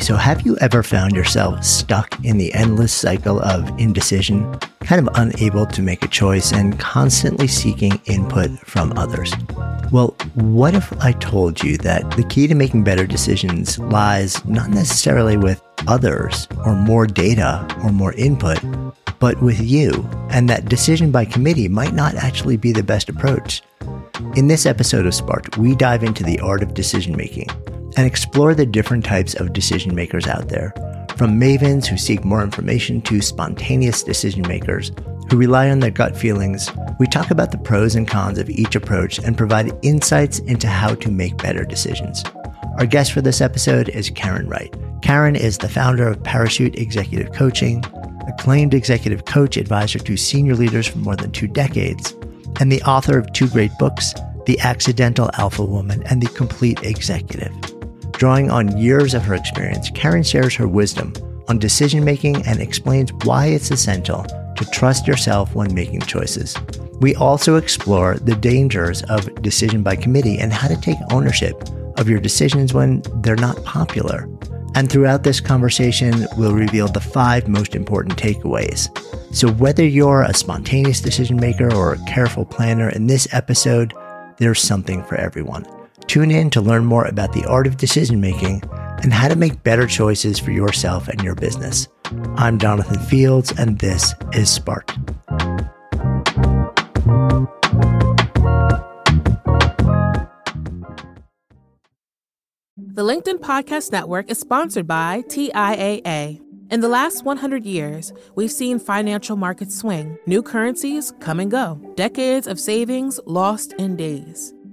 So have you ever found yourself stuck in the endless cycle of indecision, kind of unable to make a choice and constantly seeking input from others? Well, what if I told you that the key to making better decisions lies not necessarily with others or more data or more input, but with you, and that decision by committee might not actually be the best approach? In this episode of Sparked, we dive into the art of decision making and explore the different types of decision makers out there, from mavens who seek more information to spontaneous decision makers who rely on their gut feelings. We talk about the pros and cons of each approach and provide insights into how to make better decisions. Our guest for this episode is Karen Wright. Karen is the founder of Parachute Executive Coaching, acclaimed executive coach advisor to senior leaders for more than two decades, and the author of two great books, The Accidental Alpha Woman and The Complete Executive. Drawing on years of her experience, Karen shares her wisdom on decision making and explains why it's essential to trust yourself when making choices. We also explore the dangers of decision by committee and how to take ownership of your decisions when they're not popular. And throughout this conversation, we'll reveal the five most important takeaways. So, whether you're a spontaneous decision maker or a careful planner, in this episode, there's something for everyone. Tune in to learn more about the art of decision making and how to make better choices for yourself and your business. I'm Jonathan Fields, and this is Sparked. The LinkedIn Podcast Network is sponsored by TIAA. In the last 100 years, we've seen financial markets swing, new currencies come and go, decades of savings lost in days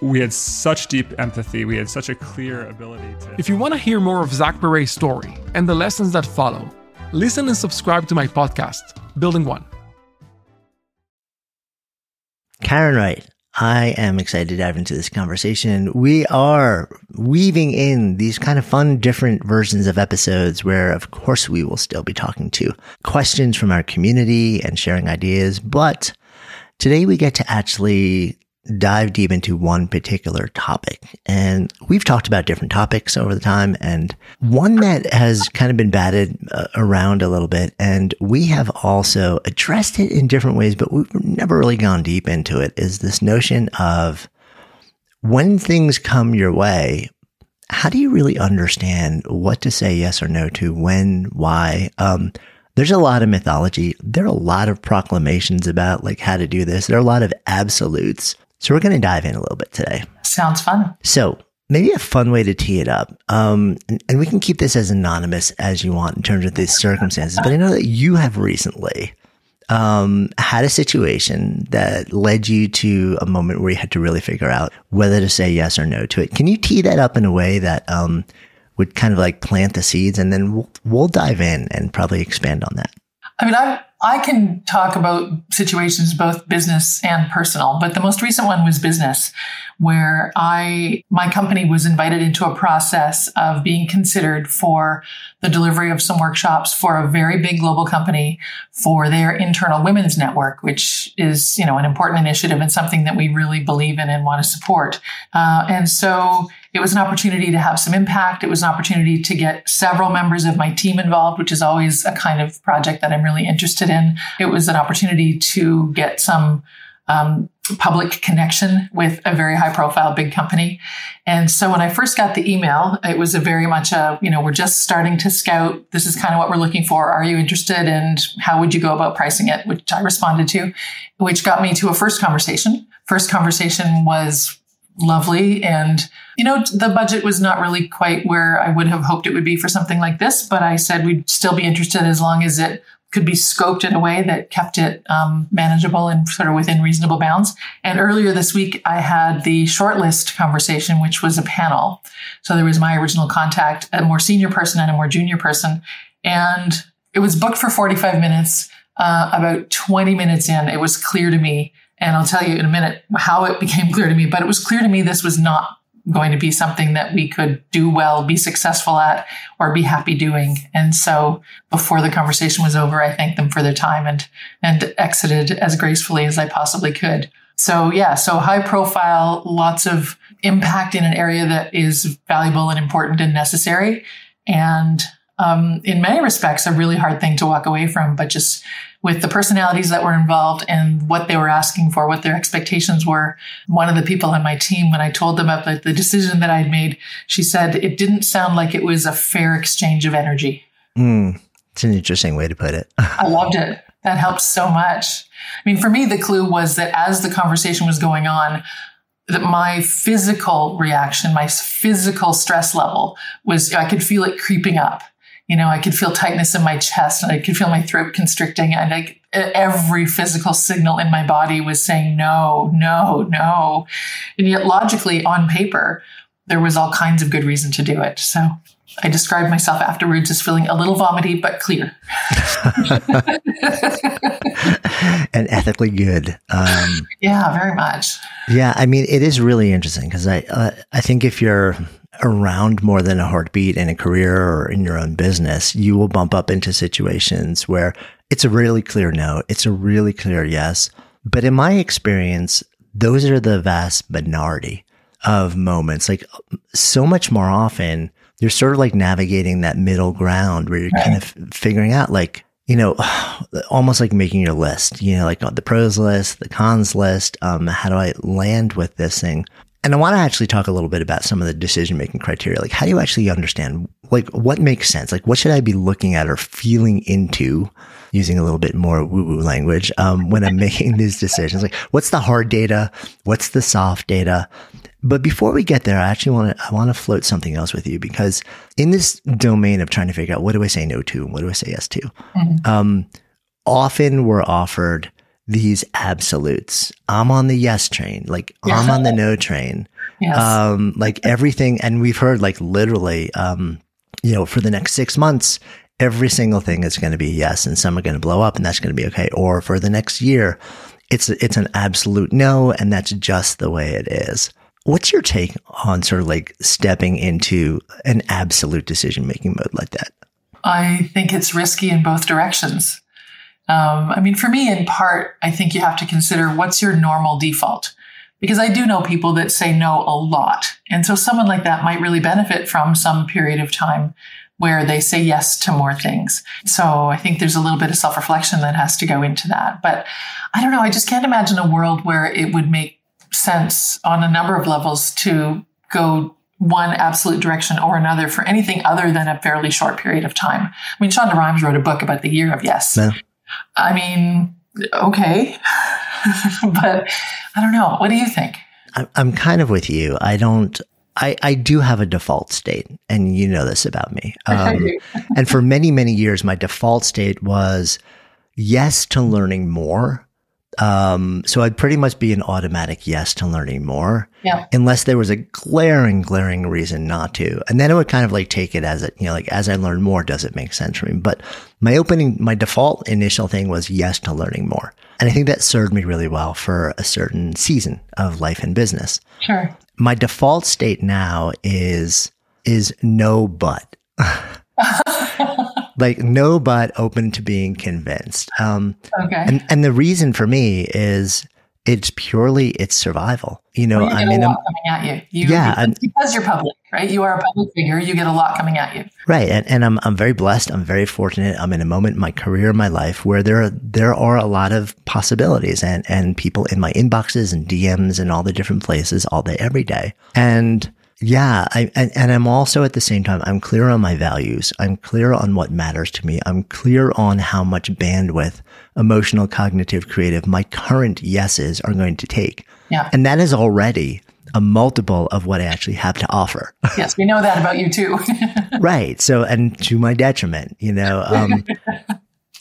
we had such deep empathy. We had such a clear ability to. If you want to hear more of Zach Perret's story and the lessons that follow, listen and subscribe to my podcast, Building One. Karen Wright, I am excited to dive into this conversation. We are weaving in these kind of fun, different versions of episodes where, of course, we will still be talking to questions from our community and sharing ideas. But today we get to actually dive deep into one particular topic. And we've talked about different topics over the time and one that has kind of been batted uh, around a little bit. And we have also addressed it in different ways, but we've never really gone deep into it is this notion of when things come your way, how do you really understand what to say yes or no to, when, why? Um, there's a lot of mythology. There are a lot of proclamations about like how to do this. There are a lot of absolutes. So we're going to dive in a little bit today. Sounds fun. So maybe a fun way to tee it up. Um, and, and, we can keep this as anonymous as you want in terms of these circumstances. But I know that you have recently um, had a situation that led you to a moment where you had to really figure out whether to say yes or no to it. Can you tee that up in a way that um, would kind of like plant the seeds, and then we'll, we'll dive in and probably expand on that. I mean, I've I can talk about situations both business and personal, but the most recent one was business, where I my company was invited into a process of being considered for the delivery of some workshops for a very big global company for their internal women's network, which is you know an important initiative and something that we really believe in and want to support. Uh, and so it was an opportunity to have some impact. It was an opportunity to get several members of my team involved, which is always a kind of project that I'm really interested in. It was an opportunity to get some um, public connection with a very high profile big company. And so when I first got the email, it was a very much a, you know, we're just starting to scout. This is kind of what we're looking for. Are you interested? And how would you go about pricing it? Which I responded to, which got me to a first conversation. First conversation was lovely. And, you know, the budget was not really quite where I would have hoped it would be for something like this, but I said we'd still be interested as long as it could be scoped in a way that kept it um, manageable and sort of within reasonable bounds. And earlier this week, I had the shortlist conversation, which was a panel. So there was my original contact, a more senior person and a more junior person. And it was booked for 45 minutes. Uh, about 20 minutes in, it was clear to me and I'll tell you in a minute how it became clear to me, but it was clear to me this was not going to be something that we could do well, be successful at, or be happy doing. And so before the conversation was over, I thanked them for their time and, and exited as gracefully as I possibly could. So yeah, so high profile, lots of impact in an area that is valuable and important and necessary. And um, in many respects, a really hard thing to walk away from, but just with the personalities that were involved and what they were asking for, what their expectations were. One of the people on my team, when I told them about the decision that I'd made, she said it didn't sound like it was a fair exchange of energy. Mm, it's an interesting way to put it. I loved it. That helped so much. I mean, for me, the clue was that as the conversation was going on, that my physical reaction, my physical stress level was, I could feel it creeping up you know, I could feel tightness in my chest and I could feel my throat constricting and like every physical signal in my body was saying no, no, no. And yet logically on paper, there was all kinds of good reason to do it. So I described myself afterwards as feeling a little vomity, but clear. and ethically good. Um, yeah, very much. Yeah, I mean, it is really interesting because I, uh, I think if you're around more than a heartbeat in a career or in your own business, you will bump up into situations where it's a really clear no, it's a really clear yes. But in my experience, those are the vast minority of moments. Like so much more often, you're sort of like navigating that middle ground where you're right. kind of figuring out like, you know, almost like making your list, you know, like the pros list, the cons list. Um, how do I land with this thing? And I want to actually talk a little bit about some of the decision making criteria. Like, how do you actually understand, like, what makes sense? Like, what should I be looking at or feeling into, using a little bit more woo woo language, um, when I'm making these decisions? Like, what's the hard data? What's the soft data? But before we get there, I actually want to, I want to float something else with you because in this domain of trying to figure out what do I say no to and what do I say yes to, mm-hmm. um, often we're offered these absolutes. I'm on the yes train, like yeah. I'm on the no train. Yes. Um, like everything. And we've heard like literally, um, you know, for the next six months, every single thing is going to be yes. And some are going to blow up and that's going to be okay. Or for the next year, it's, it's an absolute no. And that's just the way it is. What's your take on sort of like stepping into an absolute decision making mode like that? I think it's risky in both directions. Um, I mean, for me, in part, I think you have to consider what's your normal default. Because I do know people that say no a lot. And so someone like that might really benefit from some period of time where they say yes to more things. So I think there's a little bit of self reflection that has to go into that. But I don't know. I just can't imagine a world where it would make sense on a number of levels to go one absolute direction or another for anything other than a fairly short period of time. I mean, Shonda Rhimes wrote a book about the year of yes. Yeah. I mean, okay. but I don't know. What do you think? I'm kind of with you. I don't, I, I do have a default state, and you know this about me. Um, and for many, many years, my default state was yes to learning more, Um, so I'd pretty much be an automatic yes to learning more. Yeah. Unless there was a glaring, glaring reason not to. And then it would kind of like take it as it, you know, like as I learn more, does it make sense for me? But my opening, my default initial thing was yes to learning more. And I think that served me really well for a certain season of life and business. Sure. My default state now is, is no but. like no but open to being convinced. Um, okay. and, and the reason for me is it's purely it's survival. You know, Well, you I'm get in a a, lot coming at you. you Yeah, because, because you're public, right? You are a public figure. You get a lot coming at you. right. And, and I'm, I'm very blessed. I'm very fortunate. I'm in a moment in my career, in my life where there are, there are a lot of possibilities and, and people in my inboxes and DMs and all the different places all day, every day. And yeah, I, and, and I'm also at the same time, I'm clear on my values. I'm clear on what matters to me. I'm clear on how much bandwidth, emotional, cognitive, creative, my current yeses are going to take. Yeah. And that is already a multiple of what I actually have to offer. yes, we know that about you too. right. So, and to my detriment, you know, um,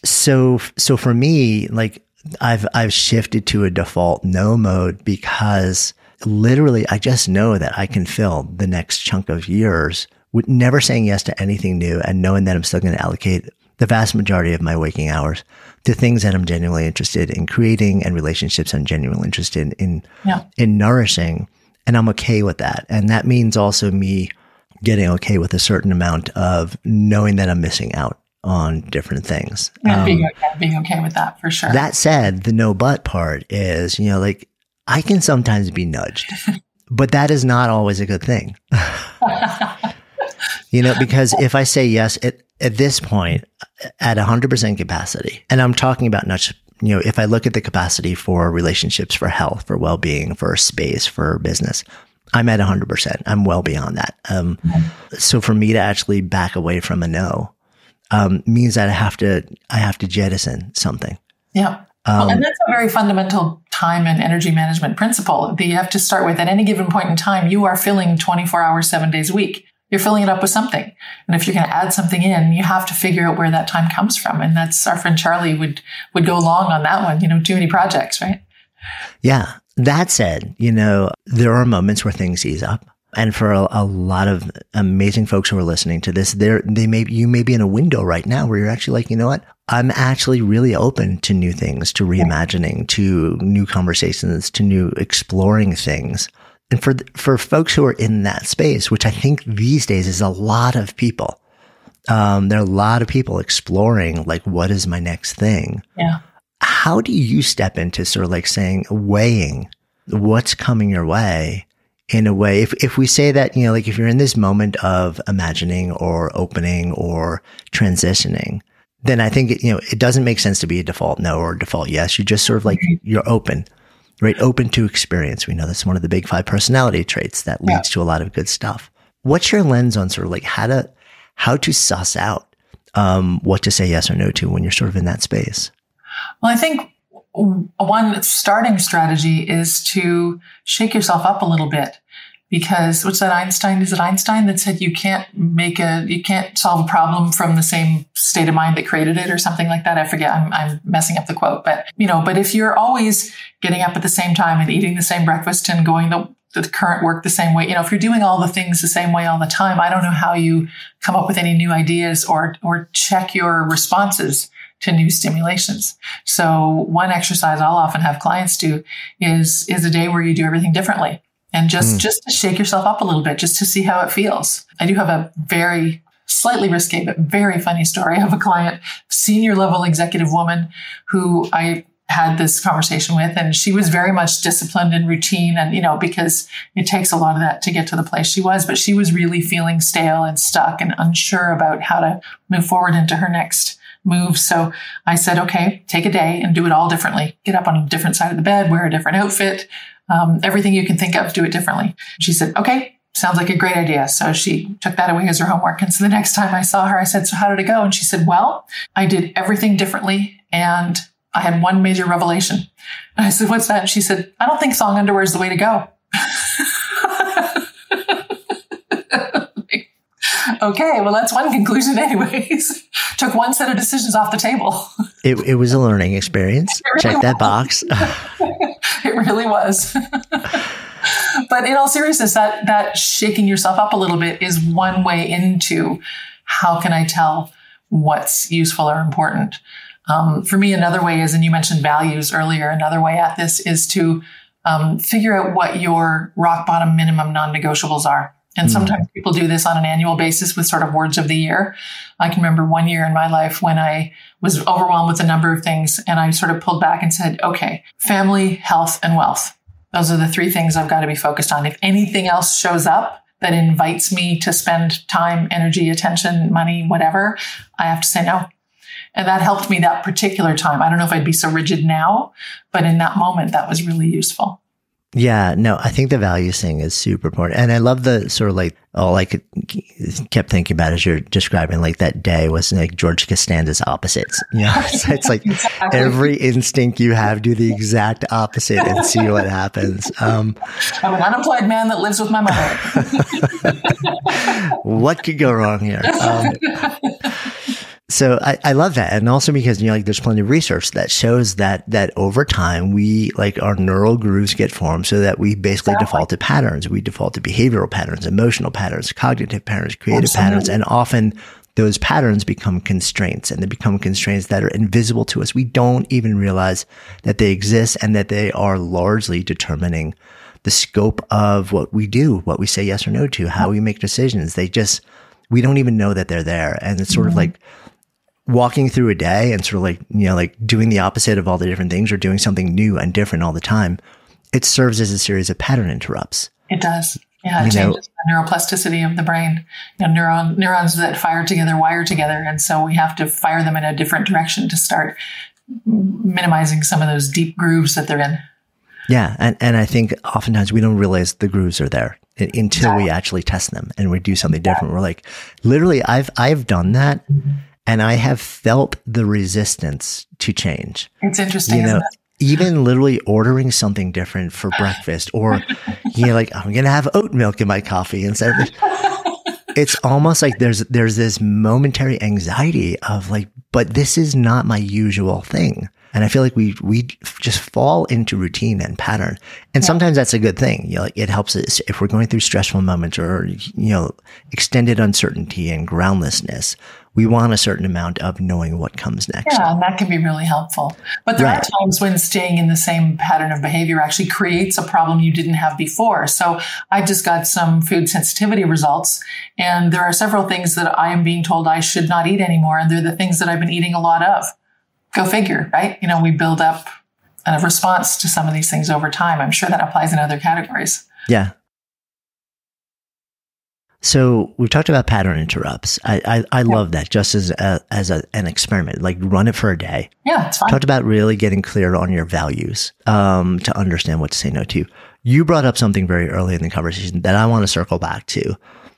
so, so for me, like I've, I've shifted to a default no mode because literally I just know that I can fill the next chunk of years with never saying yes to anything new and knowing that I'm still going to allocate the vast majority of my waking hours to things that I'm genuinely interested in creating and relationships I'm genuinely interested in, yeah. in nourishing. And I'm okay with that. And that means also me getting okay with a certain amount of knowing that I'm missing out on different things. And Um, being, okay, being okay with that for sure. that said, the no but part is, you know, like I can sometimes be nudged, but that is not always a good thing. you know, because if I say yes at, at this point at 100% capacity, and I'm talking about not you know, if I look at the capacity for relationships, for health, for well being, for space, for business, I'm at 100%. I'm well beyond that. Um, so for me to actually back away from a no, um, means that I have to, I have to jettison something. yeah. Well, um, and that's a very fundamental time and energy management principle that you have to start with. At any given point in time, you are filling 24 hours, seven days a week. You're filling it up with something. And if you're going to add something in, you have to figure out where that time comes from. And that's our friend Charlie would, would go long on that one, you know, too many projects, right? Yeah. That said, you know, there are moments where things ease up. And for a, a lot of amazing folks who are listening to this, there, they may, you may be in a window right now where you're actually like, you know what? I'm actually really open to new things, to reimagining, to new conversations, to new exploring things. And for, for folks who are in that space, which I think these days is a lot of people, um, there are a lot of people exploring like, what is my next thing? Yeah. how do you step into sort of like saying weighing what's coming your way in a way if, if we say that you know like if you're in this moment of imagining or opening or transitioning then i think it, you know it doesn't make sense to be a default no or a default yes. You just sort of like you're open right? Open to experience. We know that's one of the big five personality traits that leads to a lot of good stuff. What's your lens on sort of like how to how to suss out um, what to say yes or no to when you're sort of in that space? Well, I think one starting strategy is to shake yourself up a little bit because what's that Einstein? Is it Einstein that said you can't make a, you can't solve a problem from the same state of mind that created it or something like that? I forget. I'm, I'm messing up the quote, but you know, but if you're always getting up at the same time and eating the same breakfast and going the, the current work the same way, you know, if you're doing all the things the same way all the time, I don't know how you come up with any new ideas or, or check your responses to new stimulations. So one exercise I'll often have clients do is, is a day where you do everything differently and just, hmm. just to shake yourself up a little bit, just to see how it feels. I do have a very slightly risque, but very funny story of a client, senior level executive woman who I had this conversation with and she was very much disciplined and routine and you know because it takes a lot of that to get to the place she was but she was really feeling stale and stuck and unsure about how to move forward into her next move so i said okay take a day and do it all differently get up on a different side of the bed wear a different outfit um, everything you can think of do it differently she said okay sounds like a great idea so she took that away as her homework and so the next time i saw her i said so how did it go and she said well i did everything differently and I had one major revelation. And I said, What's that? And she said, I don't think song underwear is the way to go. okay, well, that's one conclusion, anyways. Took one set of decisions off the table. It, it was a learning experience. Really Check that box. it really was. but in all seriousness, that that shaking yourself up a little bit is one way into how can I tell what's useful or important. Um, for me, another way is, and you mentioned values earlier. Another way at this is to um, figure out what your rock bottom minimum non-negotiables are. And hmm. sometimes people do this on an annual basis with sort of words of the year. I can remember one year in my life when I was overwhelmed with a number of things and I sort of pulled back and said, okay, family, health, and wealth. Those are the three things I've got to be focused on. If anything else shows up that invites me to spend time, energy, attention, money, whatever, I have to say no. And that helped me that particular time. I don't know if I'd be so rigid now, but in that moment, that was really useful. Yeah, no, I think the value thing is super important. And I love the sort of like, all I could, kept thinking about as you're describing like that day was like George Costanza's opposites. You know, it's, it's like Exactly. every instinct you have, do the exact opposite and see what happens. Um, I'm an unemployed man that lives with my mother. what could go wrong here? Um, so I, I love that. And also because, you know, like there's plenty of research that shows that, that over time we like our neural grooves get formed so that we basically Exactly. default to patterns. We default to behavioral patterns, emotional patterns, cognitive patterns, creative patterns. And often those patterns become constraints and they become constraints that are invisible to us. We don't even realize that they exist and that they are largely determining the scope of what we do, what we say yes or no to, how we make decisions. They just, we don't even know that they're there. And it's sort of mm-hmm. like walking through a day and sort of like, you know, like doing the opposite of all the different things or doing something new and different all the time. It serves as a series of pattern interrupts. It does. Yeah, it You know- changes the neuroplasticity of the brain. You know, neuron, neurons that fire together wire together. And so we have to fire them in a different direction to start minimizing some of those deep grooves that they're in. Yeah. And, and I think oftentimes we don't realize the grooves are there until we actually test them and we do something different. We're like, literally, I've, I've done that mm-hmm. And I have felt the resistance to change. It's interesting. you know, even literally ordering something different for breakfast or, you know, like I'm going to have oat milk in my coffee instead of, it's almost like there's, there's this momentary anxiety of like, but this is not my usual thing. And I feel like we, we just fall into routine and pattern. And sometimes that's a good thing. You know, like it helps us if we're going through stressful moments or, you know, extended uncertainty and groundlessness. We want a certain amount of knowing what comes next. Yeah, and that can be really helpful. But there Right. are times when staying in the same pattern of behavior actually creates a problem you didn't have before. So I just got some food sensitivity results, and there are several things that I am being told I should not eat anymore, and they're the things that I've been eating a lot of. Go figure, right? You know, we build up a response to some of these things over time. I'm sure that applies in other categories. Yeah. So we've talked about pattern interrupts. I I, I love that just as a, as a, an experiment. Like run it for a day. Yeah, it's fine. Talked about really getting clear on your values um, to understand what to say no to. You brought up something very early in the conversation that I want to circle back to,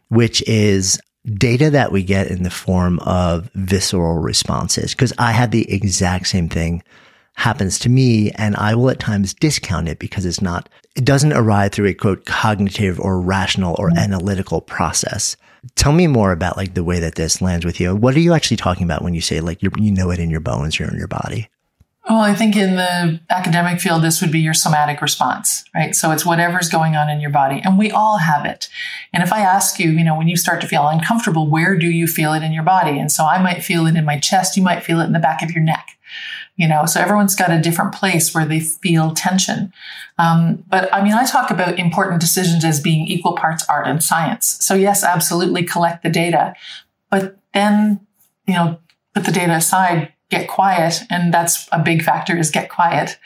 which is data that we get in the form of visceral responses. Because I had the exact same thing happens to me and I will at times discount it because it's not, it doesn't arrive through a quote cognitive or rational or mm-hmm. analytical process. Tell me more about like the way that this lands with you. What are you actually talking about when you say like you know it in your bones, you're in your body? Well, I think in the academic field, this would be your somatic response, right? So it's whatever's going on in your body, and we all have it. And if I ask you, you know, when you start to feel uncomfortable, where do you feel it in your body? And so I might feel it in my chest, you might feel it in the back of your neck. You know, so everyone's got a different place where they feel tension. Um, but I mean, I talk about important decisions as being equal parts art and science. So yes, absolutely collect the data, but then, you know, put the data aside, get quiet. And that's a big factor is get quiet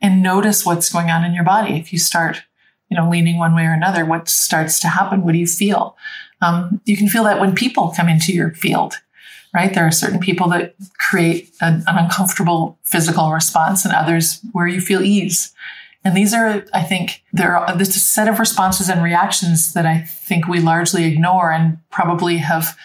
and notice what's going on in your body. If you start, you know, leaning one way or another, what starts to happen? What do you feel? Um, you can feel that when people come into your field, right? There are certain people that create an, an uncomfortable physical response and others where you feel ease. And these are, I think, there are this set of responses and reactions that I think we largely ignore and probably have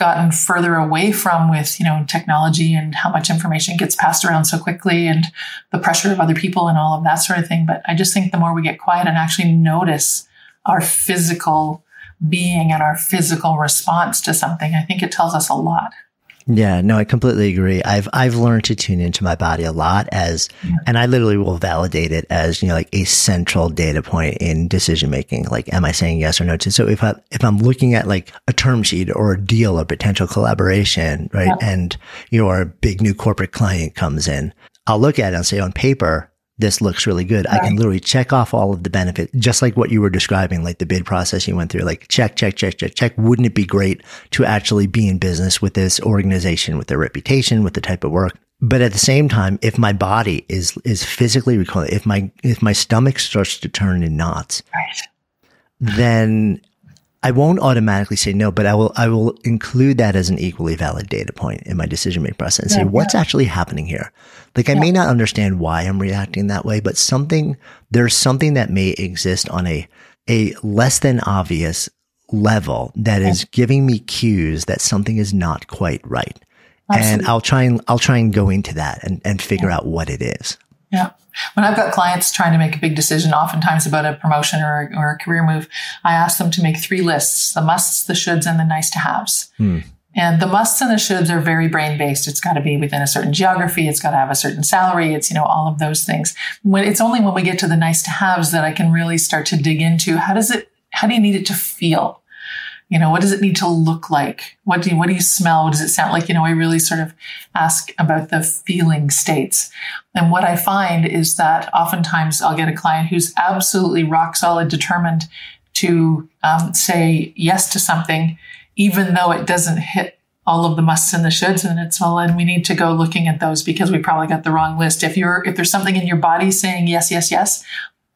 gotten further away from with, you know, technology and how much information gets passed around so quickly and the pressure of other people and all of that sort of thing. But I just think the more we get quiet and actually notice our physical being and our physical response to something, I think it tells us a lot. Yeah, no, I completely agree. I've I've learned to tune into my body a lot as yeah. and I literally will validate it as, you know, like a central data point in decision making. Like am I saying yes or no to so if I if I'm looking at like a term sheet or a deal or potential collaboration, right? Yeah. And your big new corporate client comes in, I'll look at it and say on paper, this looks really good. Right. I can literally check off all of the benefits, just like what you were describing, like the bid process you went through, like check, check, check, check, check. Wouldn't it be great to actually be in business with this organization, with their reputation, with the type of work? But at the same time, if my body is, is physically recoiling, if my, if my stomach starts to turn in knots, right. then I won't automatically say no, but I will I will include that as an equally valid data point in my decision making process and say what's yeah. actually happening here. Like I yeah. may not understand why I'm reacting that way, but something there's something that may exist on a a less than obvious level that is giving me cues that something is not quite right. Absolutely. And I'll try and I'll try and go into that and, and figure out what it is. Yeah. When I've got clients trying to make a big decision, oftentimes about a promotion or, or a career move, I ask them to make three lists the musts, the shoulds, and the nice to haves. Hmm. And the musts and the shoulds are very brain based. It's got to be within a certain geography. It's got to have a certain salary. It's, you know, all of those things. When it's only when we get to the nice to haves that I can really start to dig into how does it, how do you need it to feel? You know, what does it need to look like? What do you, what do you smell? What does it sound like? You know, I really sort of ask about the feeling states. And what I find is that oftentimes I'll get a client who's absolutely rock solid determined to um, say yes to something, even though it doesn't hit all of the musts and the shoulds and it's all and we need to go looking at those because we probably got the wrong list if you're if there's something in your body saying yes yes yes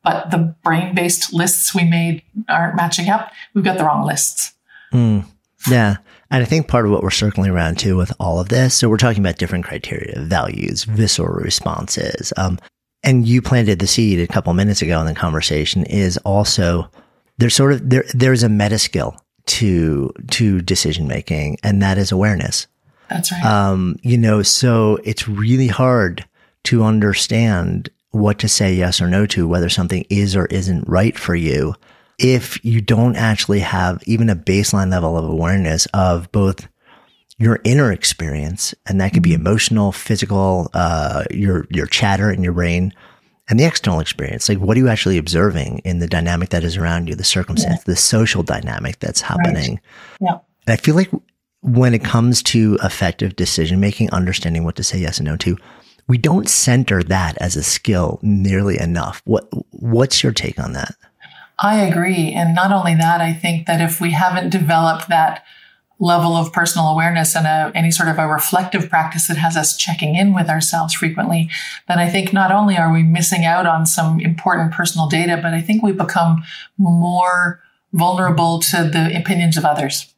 but the brain based lists we made aren't matching up we've got the wrong lists Mm, yeah. And I think part of what we're circling around too with all of this, so we're talking about different criteria, values, visceral responses. Um, and you planted the seed a couple minutes ago in the conversation is also there's sort of there there's a meta skill to to decision making, and that is awareness. That's right. Um, you know, so it's really hard to understand what to say yes or no to, whether something is or isn't right for you if you don't actually have even a baseline level of awareness of both your inner experience, and that could be mm-hmm. emotional, physical, uh, your your chatter in your brain, and the external experience. Like, what are you actually observing in the dynamic that is around you, the circumstance, yeah. the social dynamic that's happening? Right. Yeah. And I feel like when it comes to effective decision making, understanding what to say yes and no to, we don't center that as a skill nearly enough. What What's your take on that? I agree. And not only that, I think that if we haven't developed that level of personal awareness and a, any sort of a reflective practice that has us checking in with ourselves frequently, then I think not only are we missing out on some important personal data, but I think we become more vulnerable to the opinions of others.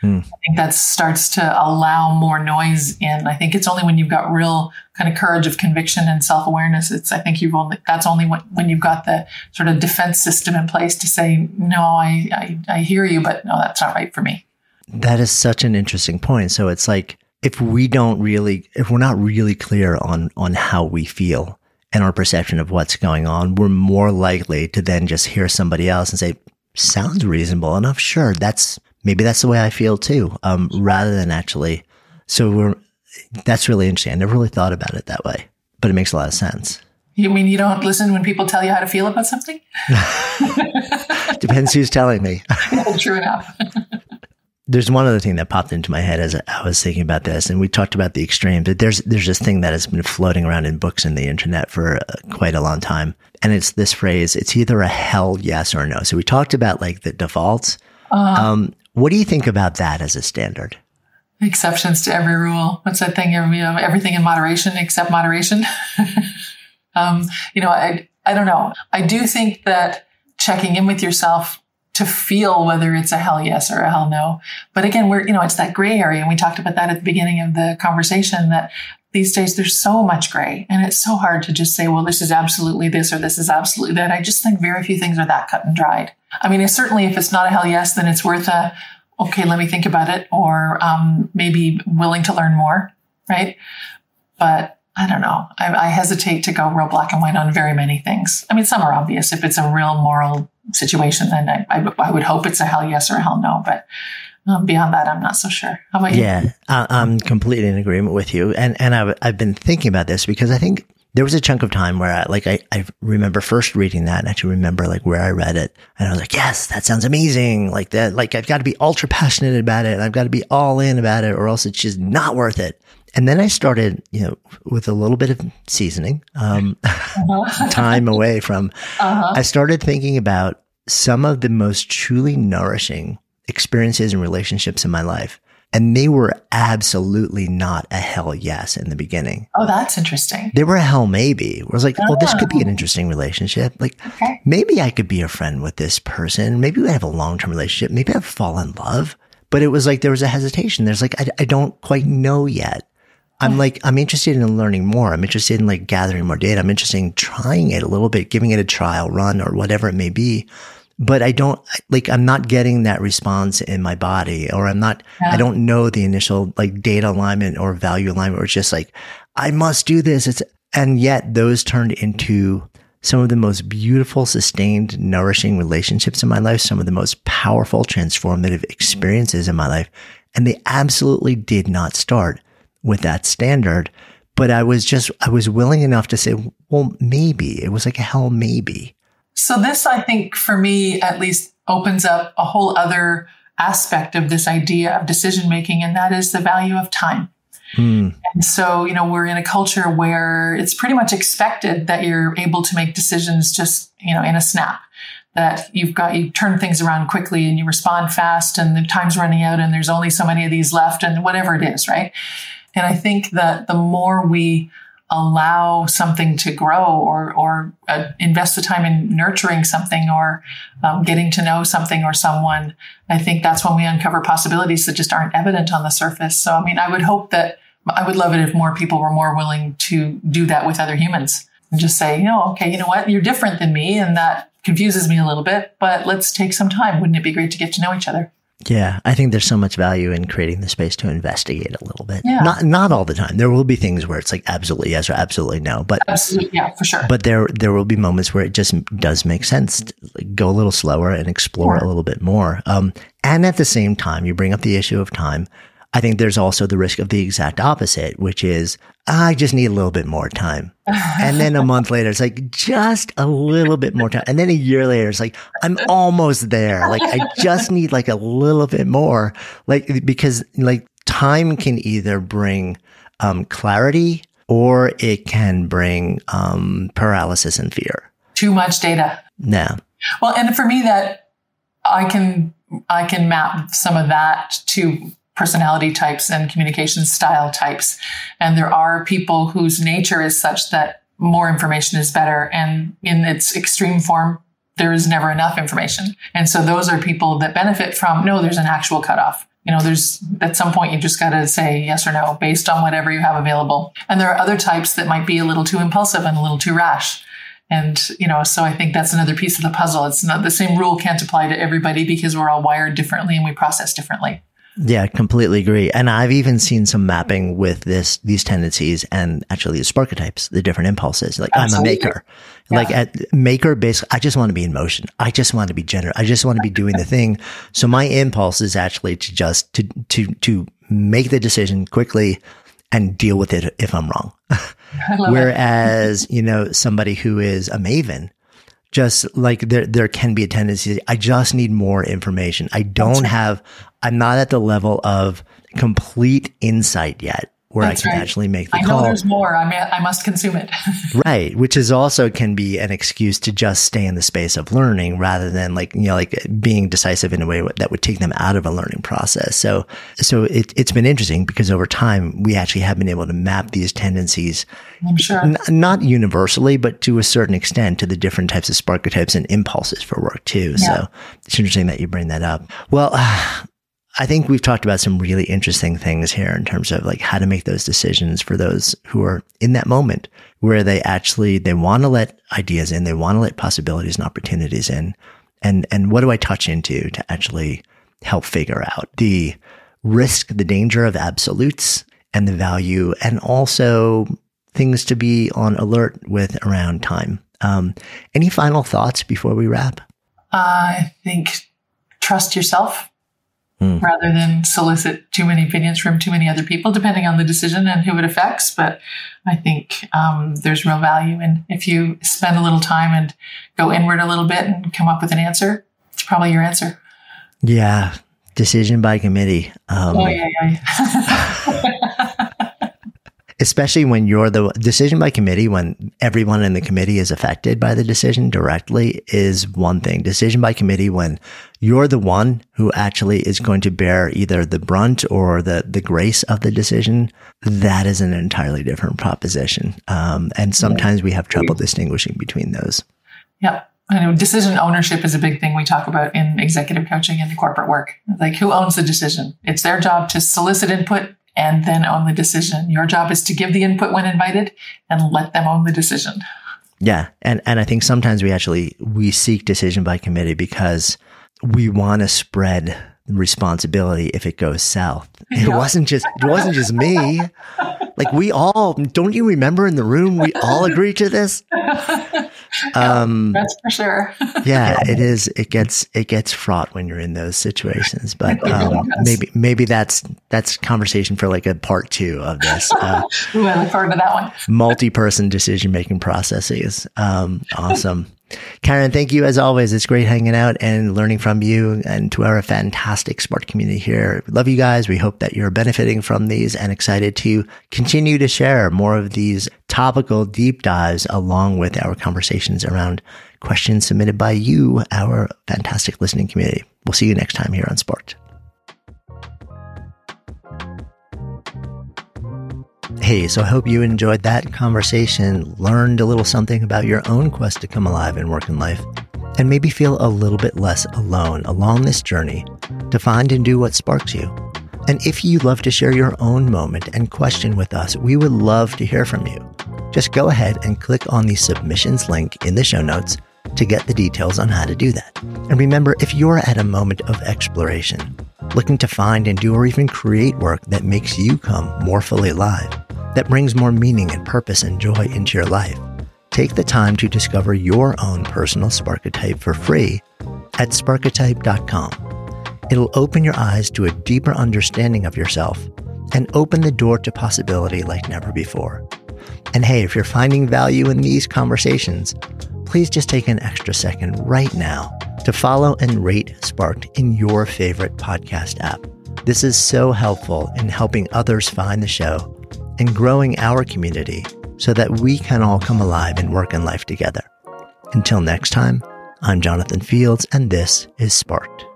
Hmm. I think that starts to allow more noise in. I think it's only when you've got real kind of courage of conviction and self awareness. It's, I think you've only, that's only when, when you've got the sort of defense system in place to say, no, I, I, I hear you, but no, that's not right for me. That is such an interesting point. So it's like, if we don't really, if we're not really clear on, on how we feel and our perception of what's going on, we're more likely to then just hear somebody else and say, sounds reasonable enough. Sure. That's, maybe that's the way I feel too. Um, rather than actually, so we're, that's really interesting. I never really thought about it that way, but it makes a lot of sense. You mean you don't listen when people tell you how to feel about something? Depends who's telling me. true enough. there's one other thing that popped into my head as I was thinking about this, and we talked about the extremes. But there's there's this thing that has been floating around in books and the internet for uh, quite a long time, and it's this phrase: "It's either a hell yes or no." So we talked about like the defaults. Uh, um, what do you think about that as a standard? Exceptions to every rule. What's that thing? You know, everything in moderation except moderation. um, you know, I, I don't know. I do think that checking in with yourself to feel whether it's a hell yes or a hell no. But again, we're, you know, it's that gray area. And we talked about that at the beginning of the conversation that these days there's so much gray and it's so hard to just say, well, this is absolutely this or this is absolutely that. I just think very few things are that cut and dried. I mean, certainly if it's not a hell yes, then it's worth a, okay, let me think about it or um, maybe willing to learn more, right? But I don't know. I, I, hesitate to go real black and white on very many things. I mean, some are obvious. If it's a real moral situation, then I, I, I would hope it's a hell yes or a hell no. But Um, beyond that, I'm not so sure. How about you? Yeah, uh, I'm completely in agreement with you. And and I've, I've been thinking about this because I think there was a chunk of time where I like I, I remember first reading that and actually remember like where I read it and I was like, yes, that sounds amazing. Like that, like I've got to be ultra passionate about it. I've got to be all in about it or else it's just not worth it. And then I started, you know, with a little bit of seasoning, um, uh-huh. time away from, uh-huh. I started thinking about some of the most truly nourishing experiences and relationships in my life and they were absolutely not a hell yes in the beginning. Oh, that's interesting. They were a hell maybe. Where I was like, oh, this could be an oh. interesting relationship. Like, okay. maybe I could be a friend with this person. Maybe we have a long term relationship. Maybe I've fallen in love. But it was like there was a hesitation. There's like, I, I don't quite know yet. I'm like, I'm interested in learning more. I'm interested in like gathering more data. I'm interested in trying it a little bit, giving it a trial run or whatever it may be but I don't like, I'm not getting that response in my body or I'm not, yeah. I don't know the initial like data alignment or value alignment or it's just like, I must do this. It's, and yet those turned into some of the most beautiful, sustained, nourishing relationships in my life, some of the most powerful, transformative experiences in my life. And they absolutely did not start with that standard. But I was just, I was willing enough to say, well, maybe it was like a hell, maybe. So this, I think, for me at least, opens up a whole other aspect of this idea of decision making, and that is the value of time. Mm. And so, you know, we're in a culture where it's pretty much expected that you're able to make decisions just, you know, in a snap. That you've got, you turn things around quickly and you respond fast and the time's running out and there's only so many of these left and whatever it is, right? And I think that the more we allow something to grow or, or uh, invest the time in nurturing something or um, getting to know something or someone, I think that's when we uncover possibilities that just aren't evident on the surface. So, I mean, I would hope that I would love it if more people were more willing to do that with other humans and just say, you know, okay, you know what? You're different than me and that confuses me a little bit, but let's take some time. Wouldn't it be great to get to know each other? Yeah, I think there's so much value in creating the space to investigate a little bit. Yeah. Not not all the time. There will be things where it's like absolutely yes or absolutely no, but absolutely yeah, for sure. But there there will be moments where it just does make sense to go a little slower and explore a little bit more. Um, and at the same time, you bring up the issue of time. I think there's also the risk of the exact opposite, which is I just need a little bit more time. and then a month later, it's like just a little bit more time. And then a year later, it's like I'm almost there. Like I just need like a little bit more. Like because like time can either bring um, clarity or it can bring um, paralysis and fear. Too much data. Yeah. Well, and for me, that I can I can map some of that to personality types and communication style types. And there are people whose nature is such that more information is better. And in its extreme form, there is never enough information. And so those are people that benefit from, no, there's an actual cutoff. You know, there's at some point you just got to say yes or no based on whatever you have available. And there are other types that might be a little too impulsive and a little too rash. And, you know, so I think that's another piece of the puzzle. It's not the same rule can't apply to everybody because we're all wired differently and we process differently. Yeah, completely agree. And I've even seen some mapping with this, these tendencies and actually the sparketypes, the different impulses. Like Absolutely. I'm a maker. Yeah. Like at maker basically, I just want to be in motion. I just want to be generous. I just want to be doing the thing. So my impulse is actually to just, to, to, to make the decision quickly and deal with it if I'm wrong. Whereas, you know, somebody who is a maven, just like there there can be a tendency i just need more information i don't right. have i'm not at the level of complete insight yet where That's I can right. actually make the I call. know there's more. I mean, I must consume it. right, which is also can be an excuse to just stay in the space of learning rather than like you know like being decisive in a way that would take them out of a learning process. So so it, it's been interesting because over time we actually have been able to map these tendencies. I'm sure n- not universally, but to a certain extent to the different types of sparketypes and impulses for work too. Yeah. So it's interesting that you bring that up. Well. Uh, I think we've talked about some really interesting things here in terms of like how to make those decisions for those who are in that moment where they actually they want to let ideas in, they want to let possibilities and opportunities in. And and what do I touch into to actually help figure out the risk, the danger of absolutes and the value and also things to be on alert with around time. Um, any final thoughts before we wrap? I think trust yourself mm. rather than solicit too many opinions from too many other people, depending on the decision and who it affects. But I think um, there's real value in if you spend a little time and go inward a little bit and come up with an answer. It's probably your answer. Yeah, decision by committee. Um, oh yeah, yeah. especially when you're the decision by committee, when everyone in the committee is affected by the decision directly is one thing. Decision by committee, when you're the one who actually is going to bear either the brunt or the, the grace of the decision, that is an entirely different proposition. Um, and sometimes we have trouble distinguishing between those. Yeah. I know decision ownership is a big thing we talk about in executive coaching and corporate work. Like who owns the decision? It's their job to solicit input and then own the decision. Your job is to give the input when invited and let them own the decision. Yeah. And, and I think sometimes we actually, we seek decision by committee because we want to spread responsibility if it goes south. It wasn't just, it wasn't just me. Like we all, don't you remember in the room, we all agreed to this? Um, That's for sure. yeah, it is. It gets it gets fraught when you're in those situations. But um, maybe maybe that's that's conversation for like a part two of this. Uh, Ooh, I look forward to that one. multi-person decision making processes. Um, awesome. Karen, thank you as always. It's great hanging out and learning from you and to our fantastic Spark community here. Love you guys. We hope that you're benefiting from these and excited to continue to share more of these topical deep dives along with our conversations around questions submitted by you, our fantastic listening community. We'll see you next time here on Sparked. Hey, so I hope you enjoyed that conversation, learned a little something about your own quest to come alive in work and life, and maybe feel a little bit less alone along this journey to find and do what sparks you. And if you'd love to share your own moment and question with us, we would love to hear from you. Just go ahead and click on the submissions link in the show notes to get the details on how to do that. And remember, if you're at a moment of exploration, looking to find and do or even create work that makes you come more fully alive, that brings more meaning and purpose and joy into your life. Take the time to discover your own personal Sparketype for free at sparketype.com. It'll open your eyes to a deeper understanding of yourself and open the door to possibility like never before. And hey, if you're finding value in these conversations, please just take an extra second right now to follow and rate Sparked in your favorite podcast app. This is so helpful in helping others find the show and growing our community so that we can all come alive and work in life together. Until next time, I'm Jonathan Fields, and this is Sparked.